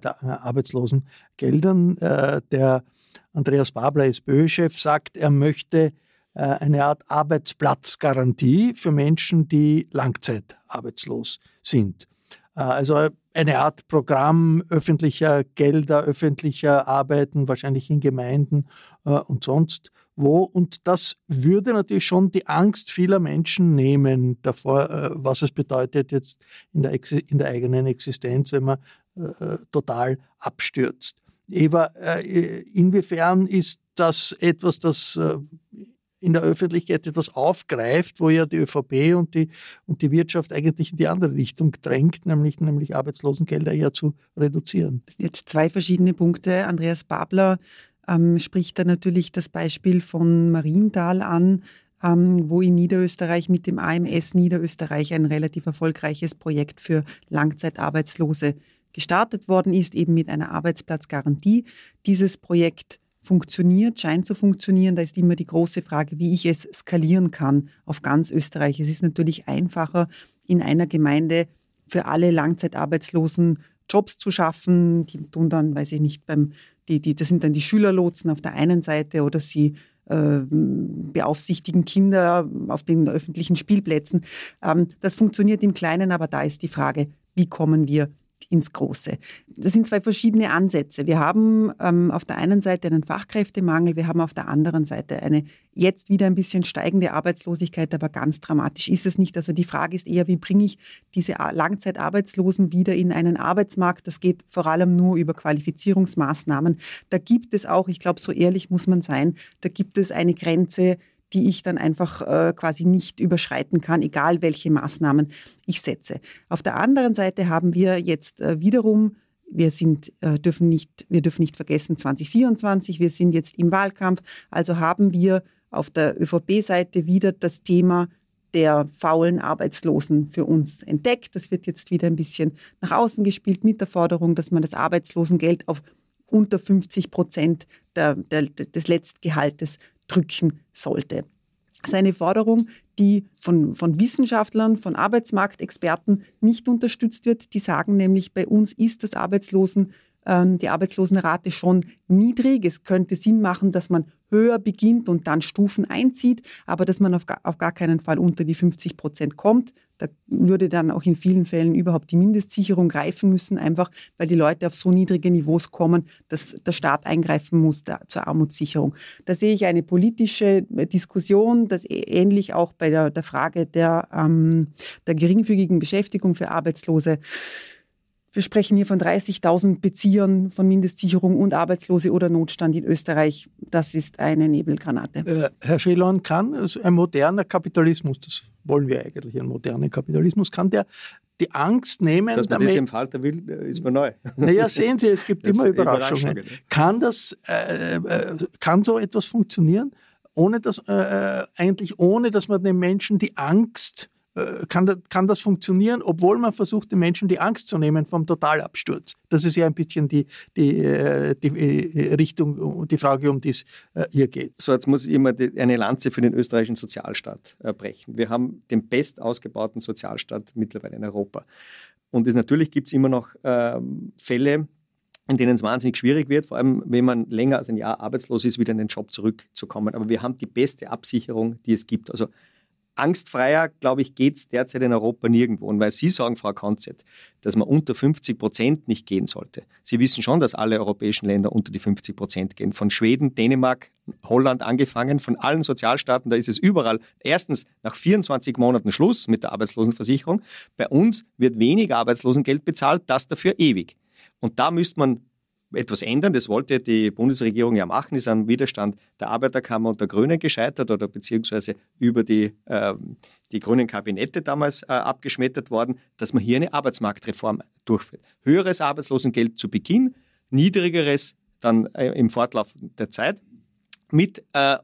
der, äh, der Andreas Babler, SPÖ-Chef, sagt, er möchte äh, eine Art Arbeitsplatzgarantie für Menschen, die langzeitarbeitslos sind. Äh, also eine Art Programm öffentlicher Gelder, öffentlicher Arbeiten, wahrscheinlich in Gemeinden und sonst wo. Und das würde natürlich schon die Angst vieler Menschen nehmen davor, was es bedeutet jetzt in der, in der eigenen Existenz, wenn man total abstürzt. Eva, äh, inwiefern ist das etwas, das äh, in der Öffentlichkeit etwas aufgreift, wo ja die ÖVP und die, und die Wirtschaft eigentlich in die andere Richtung drängt, nämlich, nämlich Arbeitslosengelder ja zu reduzieren. Das sind jetzt zwei verschiedene Punkte. Andreas Babler ähm, spricht da natürlich das Beispiel von Marienthal an, ähm, wo in Niederösterreich mit dem AMS Niederösterreich ein relativ erfolgreiches Projekt für Langzeitarbeitslose gestartet worden ist, eben mit einer Arbeitsplatzgarantie. Dieses Projekt funktioniert, scheint zu funktionieren. Da ist immer die große Frage, wie ich es skalieren kann auf ganz Österreich. Es ist natürlich einfacher, in einer Gemeinde für alle Langzeitarbeitslosen Jobs zu schaffen. Die tun dann, weiß ich nicht, beim, die, die, das sind dann die Schülerlotsen auf der einen Seite oder sie äh, beaufsichtigen Kinder auf den öffentlichen Spielplätzen. Ähm, das funktioniert im Kleinen, aber da ist die Frage, wie kommen wir ins Große. Das sind zwei verschiedene Ansätze. Wir haben ähm, auf der einen Seite einen Fachkräftemangel, wir haben auf der anderen Seite eine jetzt wieder ein bisschen steigende Arbeitslosigkeit, aber ganz dramatisch ist es nicht. Also die Frage ist eher, wie bringe ich diese Langzeitarbeitslosen wieder in einen Arbeitsmarkt? Das geht vor allem nur über Qualifizierungsmaßnahmen. Da gibt es auch, ich glaube, so ehrlich muss man sein, da gibt es eine Grenze, die ich dann einfach äh, quasi nicht überschreiten kann, egal welche Maßnahmen ich setze. Auf der anderen Seite haben wir jetzt äh, wiederum wir sind, äh, dürfen nicht, wir dürfen nicht vergessen 2024, wir sind jetzt im Wahlkampf, also haben wir auf der ÖVP-Seite wieder das Thema der faulen Arbeitslosen für uns entdeckt. Das wird jetzt wieder ein bisschen nach außen gespielt mit der Forderung, dass man das Arbeitslosengeld auf unter 50 Prozent der, der, des Letztgehaltes drücken sollte. Das ist eine Forderung, die von, von Wissenschaftlern, von Arbeitsmarktexperten nicht unterstützt wird. Die sagen nämlich, bei uns ist das Arbeitslosen ähm, die Arbeitslosenrate schon niedrig. Es könnte Sinn machen, dass man höher beginnt und dann Stufen einzieht, aber dass man auf gar, auf gar keinen Fall unter die 50 Prozent kommt. Da würde dann auch in vielen Fällen überhaupt die Mindestsicherung greifen müssen, einfach weil die Leute auf so niedrige Niveaus kommen, dass der Staat eingreifen muss da, zur Armutssicherung. Da sehe ich eine politische Diskussion, das ähnlich auch bei der, der Frage der, ähm, der geringfügigen Beschäftigung für Arbeitslose wir sprechen hier von 30.000 Beziehern von Mindestsicherung und Arbeitslose oder Notstand in Österreich. Das ist eine Nebelgranate. Äh, Herr Schellorn, kann also ein moderner Kapitalismus, das wollen wir eigentlich, ein moderner Kapitalismus, kann der die Angst nehmen. Dass man damit, das im Falter will, ist mir neu. Naja, sehen Sie, es gibt immer Überraschungen. Überraschungen. Kann, das, äh, äh, kann so etwas funktionieren, ohne dass, äh, äh eigentlich ohne, dass man den Menschen die Angst äh, kann, kann das funktionieren, obwohl man versucht, den Menschen die Angst zu nehmen vom Totalabsturz. Das ist ja ein bisschen die, die, äh, die äh, Richtung, die Frage, um die es hier geht. So, jetzt muss ich immer eine Lanze für den österreichischen Sozialstaat brechen. Wir haben den best ausgebauten Sozialstaat mittlerweile in Europa. Und es, natürlich gibt es immer noch ähm, Fälle, in denen es wahnsinnig schwierig wird, vor allem wenn man länger als ein Jahr arbeitslos ist, wieder in den Job zurückzukommen. Aber wir haben die beste Absicherung, die es gibt. Also angstfreier, glaube ich, geht es derzeit in Europa nirgendwo. Und weil Sie sagen, Frau Konzett, dass man unter 50 Prozent nicht gehen sollte. Sie wissen schon, dass alle europäischen Länder unter die 50 Prozent gehen. Von Schweden, Dänemark, Holland angefangen, von allen Sozialstaaten, da ist es überall. Erstens nach 24 Monaten Schluss mit der Arbeitslosenversicherung. Bei uns wird weniger Arbeitslosengeld bezahlt, das dafür ewig. Und da müsste man etwas ändern. Das wollte die Bundesregierung ja machen, ist am Widerstand der Arbeiterkammer und der Grünen gescheitert oder beziehungsweise über die, äh, die grünen Kabinette damals äh, abgeschmettert worden, dass man hier eine Arbeitsmarktreform durchführt. Höheres Arbeitslosengeld zu Beginn, niedrigeres dann äh, im Fortlauf der Zeit mit äh,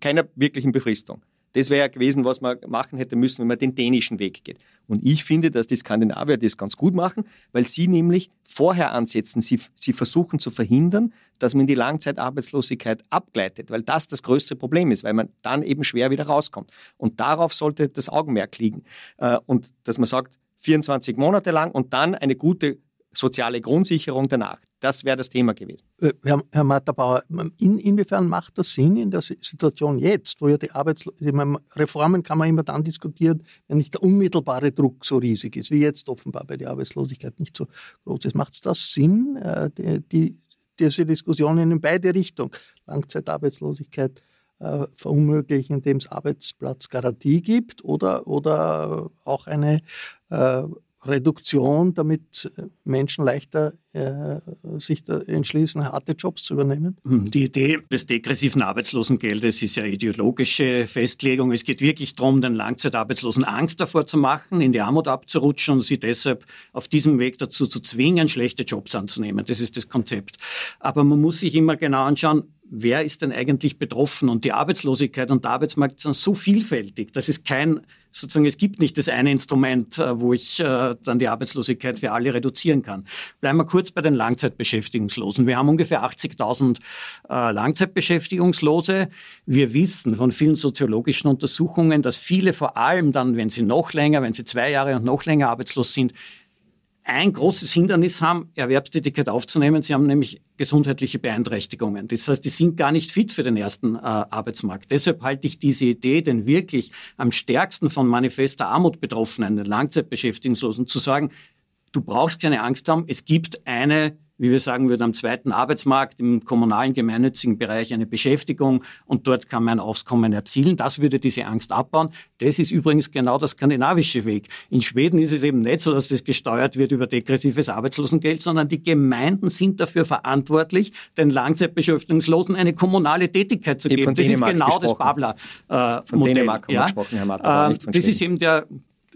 keiner wirklichen Befristung. Das wäre ja gewesen, was man machen hätte müssen, wenn man den dänischen Weg geht. Und ich finde, dass die Skandinavier das ganz gut machen, weil sie nämlich vorher ansetzen. Sie, sie versuchen zu verhindern, dass man in die Langzeitarbeitslosigkeit abgleitet, weil das das größte Problem ist, weil man dann eben schwer wieder rauskommt. Und darauf sollte das Augenmerk liegen. Äh, und dass man sagt, 24 Monate lang und dann eine gute soziale Grundsicherung danach. Das wäre das Thema gewesen. Äh, Herr, Herr Matterbauer, in, inwiefern macht das Sinn in der Situation jetzt, wo ja die Arbeitslosigkeit, Reformen kann man immer dann diskutieren, wenn nicht der unmittelbare Druck so riesig ist, wie jetzt offenbar bei der Arbeitslosigkeit nicht so groß ist. Macht es das Sinn, äh, die, die, diese Diskussionen in beide Richtungen, Langzeitarbeitslosigkeit, äh, verunmöglichen, indem es Arbeitsplatzgarantie gibt oder, oder auch eine äh, Reduktion, damit Menschen leichter äh, sich entschließen, harte Jobs zu übernehmen? Hm, die Idee des degressiven Arbeitslosengeldes ist ja ideologische Festlegung. Es geht wirklich darum, den Langzeitarbeitslosen Angst davor zu machen, in die Armut abzurutschen und sie deshalb auf diesem Weg dazu zu zwingen, schlechte Jobs anzunehmen. Das ist das Konzept. Aber man muss sich immer genau anschauen, wer ist denn eigentlich betroffen? Und die Arbeitslosigkeit und der Arbeitsmarkt sind so vielfältig. Das ist kein, sozusagen, es gibt nicht das eine Instrument, äh, wo ich äh, dann die Arbeitslosigkeit für alle reduzieren kann. Bleiben wir kurz bei den Langzeitbeschäftigungslosen. Wir haben ungefähr 80.000 äh, Langzeitbeschäftigungslose. Wir wissen von vielen soziologischen Untersuchungen, dass viele vor allem dann, wenn sie noch länger, wenn sie zwei Jahre und noch länger arbeitslos sind, ein großes Hindernis haben, Erwerbstätigkeit aufzunehmen. Sie haben nämlich gesundheitliche Beeinträchtigungen. Das heißt, die sind gar nicht fit für den ersten äh, Arbeitsmarkt. Deshalb halte ich diese Idee, den wirklich am stärksten von manifester Armut betroffenen, den Langzeitbeschäftigungslosen, zu sagen, du brauchst keine Angst haben, es gibt eine wie wir sagen würden, am zweiten Arbeitsmarkt im kommunalen gemeinnützigen Bereich eine Beschäftigung und dort kann man ein Auskommen erzielen. Das würde diese Angst abbauen. Das ist übrigens genau der skandinavische Weg. In Schweden ist es eben nicht so, dass das gesteuert wird über degressives Arbeitslosengeld, sondern die Gemeinden sind dafür verantwortlich, den Langzeitbeschäftigungslosen eine kommunale Tätigkeit zu geben. Das Dänemark ist genau das Babler. Äh, von Modell. Dänemark haben ja? gesprochen, Herr Matter, äh, nicht von Das Schweden. ist eben der,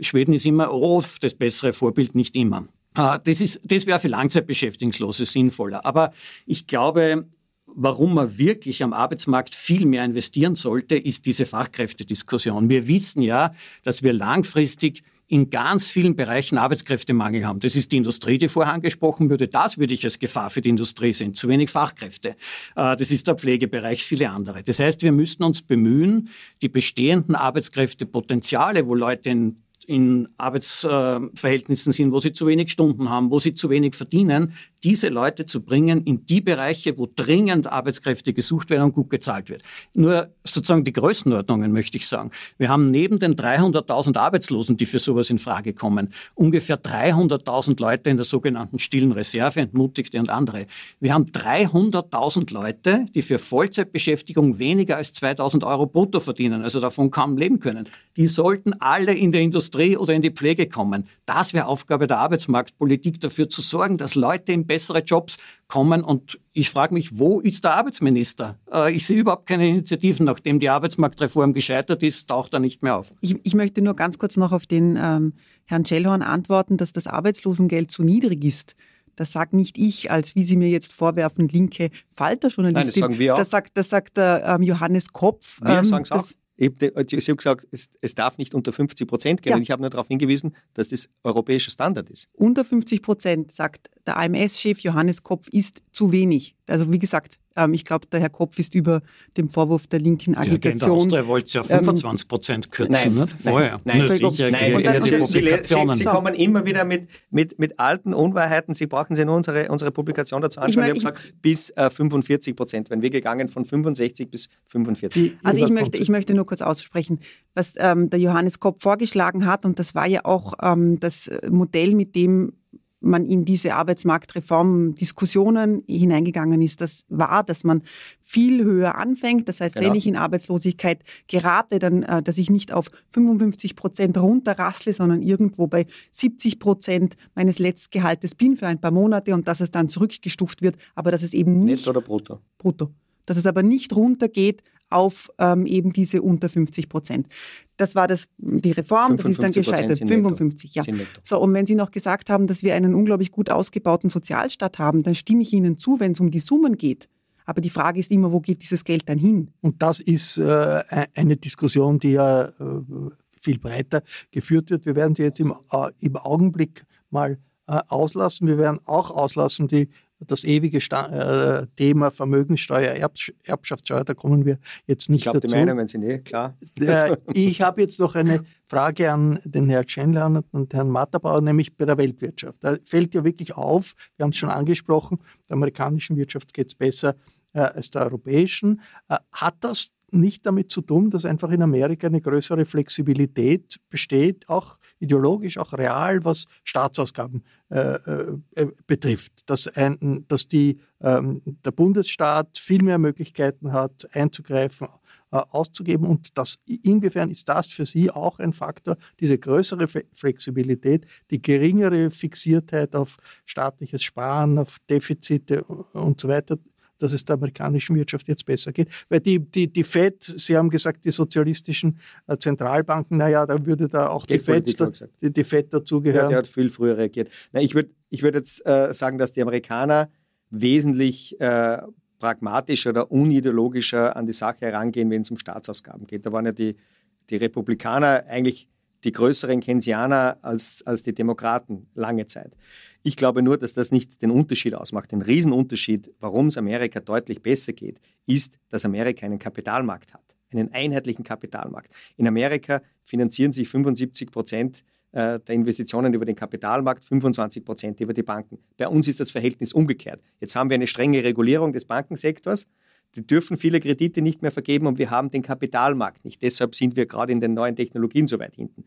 Schweden ist immer oft das bessere Vorbild, nicht immer. Äh, Das, das wäre für Langzeitbeschäftigungslose sinnvoller. Aber ich glaube, warum man wirklich am Arbeitsmarkt viel mehr investieren sollte, ist diese Fachkräftediskussion. Wir wissen ja, dass wir langfristig in ganz vielen Bereichen Arbeitskräftemangel haben. Das ist die Industrie, die vorher angesprochen wurde. Das würde ich als Gefahr für die Industrie sehen. Zu wenig Fachkräfte. Äh, Das ist der Pflegebereich, viele andere. Das heißt, wir müssten uns bemühen, die bestehenden Arbeitskräftepotenziale, wo Leute in in Arbeitsverhältnissen sind, wo sie zu wenig Stunden haben, wo sie zu wenig verdienen, diese Leute zu bringen in die Bereiche, wo dringend Arbeitskräfte gesucht werden und gut gezahlt wird. Nur sozusagen die Größenordnungen möchte ich sagen. Wir haben neben den 300.000 Arbeitslosen, die für sowas in Frage kommen, ungefähr 300.000 Leute in der sogenannten stillen Reserve, Entmutigte und andere. Wir haben 300.000 Leute, die für Vollzeitbeschäftigung weniger als 2.000 Euro brutto verdienen, also davon kaum leben können. Die sollten alle in der Industrie oder in die Pflege kommen. Das wäre Aufgabe der Arbeitsmarktpolitik, dafür zu sorgen, dass Leute in bessere Jobs kommen. Und ich frage mich, wo ist der Arbeitsminister? Äh, Ich sehe überhaupt keine Initiativen. Nachdem die Arbeitsmarktreform gescheitert ist, taucht er nicht mehr auf. Ich, ich möchte nur ganz kurz noch auf den ähm, Herrn Schellhorn antworten, dass das Arbeitslosengeld zu niedrig ist. Das sagt nicht ich als, wie Sie mir jetzt vorwerfen, linke Falterjournalistin. Nein, das sagen wir auch. Das sagt, das sagt der ähm, Johannes Kopf. Wir ähm, sagen es auch. Ich hab- Sie haben gesagt, es, es darf nicht unter 50 Prozent gehen. Ja. Und ich habe nur darauf hingewiesen, dass das europäischer Standard ist. Unter 50 Prozent, sagt der AMS-Chef Johannes Kopf, ist zu wenig. Also wie gesagt, ähm, ich glaube, der Herr Kopf ist über dem Vorwurf der linken Ja, Agitation. Austria wollte ja 25 Prozent kürzen. Nein, nicht? nein, oh ja. nein, sicher, und die und Sie, kommen immer wieder mit, mit, mit alten Unwahrheiten. Sie brauchen sich nur unsere, unsere Publikation dazu anschauen. mein, Ich habe gesagt, bis äh, 45 Prozent. Wenn wir gegangen von 65 bis 45. Also ich möchte, ich möchte nur kurz aussprechen, was ähm, der Johannes Kopp vorgeschlagen hat, und das war ja auch ähm, das Modell, mit dem man in diese Arbeitsmarktreform-Diskussionen hineingegangen ist, das war, dass man viel höher anfängt. Das heißt, Genau. wenn ich in Arbeitslosigkeit gerate, dann, äh, dass ich nicht auf 55 Prozent runterrassle, sondern irgendwo bei 70 Prozent meines Letztgehaltes bin für ein paar Monate und dass es dann zurückgestuft wird, aber dass es eben nicht Netto oder brutto? brutto. Dass es aber nicht runtergeht auf ähm, eben diese unter 50 Prozent. Das war das, die Reform, das ist dann 55% gescheitert. sind netto. 55, ja. So, und wenn Sie noch gesagt haben, dass wir einen unglaublich gut ausgebauten Sozialstaat haben, dann stimme ich Ihnen zu, wenn es um die Summen geht. Aber die Frage ist immer, wo geht dieses Geld dann hin? Und das ist äh, eine Diskussion, die ja äh, viel breiter geführt wird. Wir werden sie jetzt im, äh, im Augenblick mal äh, auslassen. Wir werden auch auslassen die, das ewige Sta äh, Thema Vermögenssteuer, Erbsch Erbschaftssteuer. Da kommen wir jetzt nicht Ich glaube, die dazu. Meinungen sind eh klar. Äh, ich habe jetzt noch eine Frage an den Herrn Schenler und Herrn Matterbauer, nämlich bei der Weltwirtschaft. Da fällt ja wirklich auf, wir haben es schon angesprochen, der amerikanischen Wirtschaft geht es besser äh, als der europäischen. Äh, hat das nicht damit zu tun, dass einfach in Amerika eine größere Flexibilität besteht, auch ideologisch, auch real, was Staatsausgaben äh, äh, betrifft, dass, ein, dass die, ähm, der Bundesstaat viel mehr Möglichkeiten hat, einzugreifen, äh, auszugeben. Und das, inwiefern ist das für Sie auch ein Faktor, diese größere Flexibilität, die geringere Fixiertheit auf staatliches Sparen, auf Defizite und so weiter, dass es der amerikanischen Wirtschaft jetzt besser geht. Weil die, die, die FED, Sie haben gesagt, die sozialistischen äh, Zentralbanken, naja, da würde da auch die FED, die, die FED Ja, dazugehören. der hat viel früher reagiert. Na, ich würde ich würd jetzt äh, sagen, dass die Amerikaner wesentlich äh, pragmatischer oder unideologischer an die Sache herangehen, wenn es um Staatsausgaben geht. Da waren ja die, die Republikaner eigentlich die größeren Keynesianer als, als die Demokraten lange Zeit. Ich glaube nur, dass das nicht den Unterschied ausmacht. Den Riesenunterschied, warum es Amerika deutlich besser geht, ist, dass Amerika einen Kapitalmarkt hat, einen einheitlichen Kapitalmarkt. In Amerika finanzieren sich 75 Prozent äh, der Investitionen über den Kapitalmarkt, 25 Prozent über die Banken. Bei uns ist das Verhältnis umgekehrt. Jetzt haben wir eine strenge Regulierung des Bankensektors. Die dürfen viele Kredite nicht mehr vergeben und wir haben den Kapitalmarkt nicht. Deshalb sind wir gerade in den neuen Technologien so weit hinten.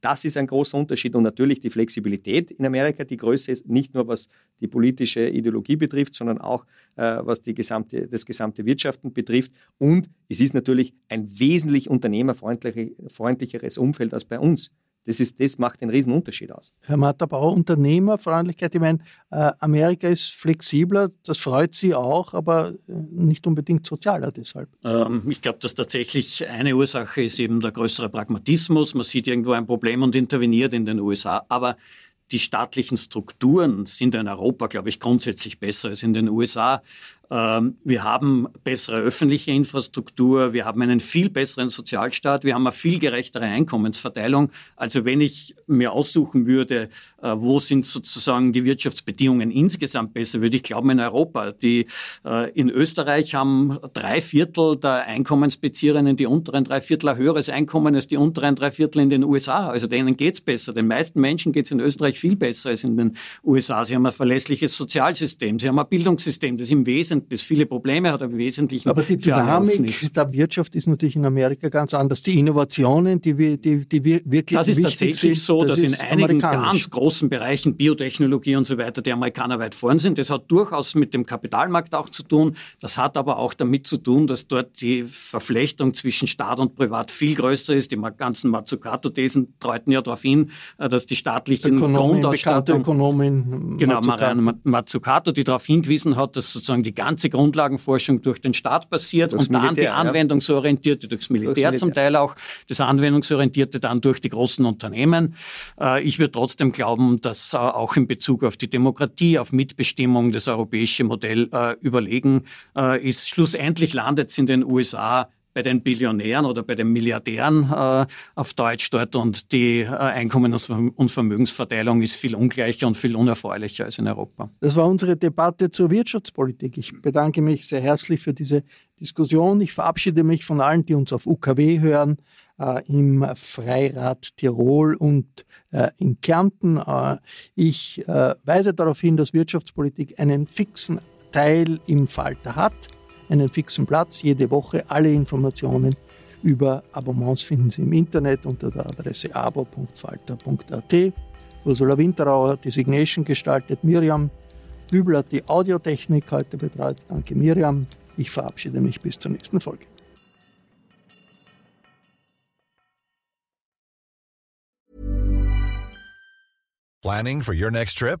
Das ist ein großer Unterschied und natürlich die Flexibilität in Amerika. Die Größe ist nicht nur, was die politische Ideologie betrifft, sondern auch, äh, was die gesamte, das gesamte Wirtschaften betrifft. Und es ist natürlich ein wesentlich unternehmerfreundlicheres Umfeld als bei uns. Das, ist, das macht den riesen Unterschied aus. Herr Matterbauer, Unternehmerfreundlichkeit, ich meine, äh, Amerika ist flexibler, das freut Sie auch, aber äh, nicht unbedingt sozialer deshalb. Ähm, ich glaube, dass tatsächlich eine Ursache ist eben der größere Pragmatismus. Man sieht irgendwo ein Problem und interveniert in den USA. Aber die staatlichen Strukturen sind in Europa, glaube ich, grundsätzlich besser als in den USA. Ähm, wir haben bessere öffentliche Infrastruktur, wir haben einen viel besseren Sozialstaat, wir haben eine viel gerechtere Einkommensverteilung. Also wenn ich mir aussuchen würde, äh, wo sind sozusagen die Wirtschaftsbedingungen insgesamt besser, würde ich glauben in Europa. Die äh, in Österreich haben drei Viertel der Einkommensbezieherinnen, die unteren drei Viertel, ein höheres Einkommen als die unteren drei Viertel in den USA. Also denen geht's besser. Den meisten Menschen geht's in Österreich viel besser als in den USA. Sie haben ein verlässliches Sozialsystem, sie haben ein Bildungssystem, das im Wesentlichen das viele Probleme hat, aber im Wesentlichen. Aber die Dynamik der Wirtschaft ist natürlich in Amerika ganz anders. Die Innovationen, die, wir, die, die wirklich Das ist tatsächlich sind, so, das dass in einigen ganz großen Bereichen Biotechnologie und so weiter die Amerikaner weit vorn sind. Das hat durchaus mit dem Kapitalmarkt auch zu tun. Das hat aber auch damit zu tun, dass dort die Verflechtung zwischen Staat und Privat viel größer ist. Die ganzen Mazzucato-Thesen deuten ja darauf hin, äh, dass die staatlichen Ökonomin, Grundausstattung... Ökonomin genau, Marianne Mazzucato, die darauf hingewiesen hat, dass sozusagen die ganze Grundlagenforschung durch den Staat passiert durchs und dann Militär, die anwendungsorientierte, durchs Militär, durchs Militär zum Teil auch, das anwendungsorientierte dann durch die großen Unternehmen. Äh, ich würde trotzdem glauben, dass äh, auch in Bezug auf die Demokratie, auf Mitbestimmung das europäische Modell äh, überlegen ist. Schlussendlich landet es in den USA bei den Billionären oder bei den Milliardären äh, auf Deutsch dort und die äh, Einkommens- und Vermögensverteilung ist viel ungleicher und viel unerfreulicher als in Europa. Das war unsere Debatte zur Wirtschaftspolitik. Ich bedanke mich sehr herzlich für diese Diskussion. Ich verabschiede mich von allen, die uns auf UKW hören, äh, im Freirad Tirol und äh, in Kärnten. Äh, ich äh, weise darauf hin, dass Wirtschaftspolitik einen fixen Teil im Falter hat einen fixen Platz jede Woche. Alle Informationen über Abonnements finden Sie im Internet unter der Adresse abo.falter.at. Ursula Winterauer die Signation gestaltet, Miriam Bübel hat die Audiotechnik heute betreut. Danke Miriam. Ich verabschiede mich bis zur nächsten Folge. Planning for your next trip?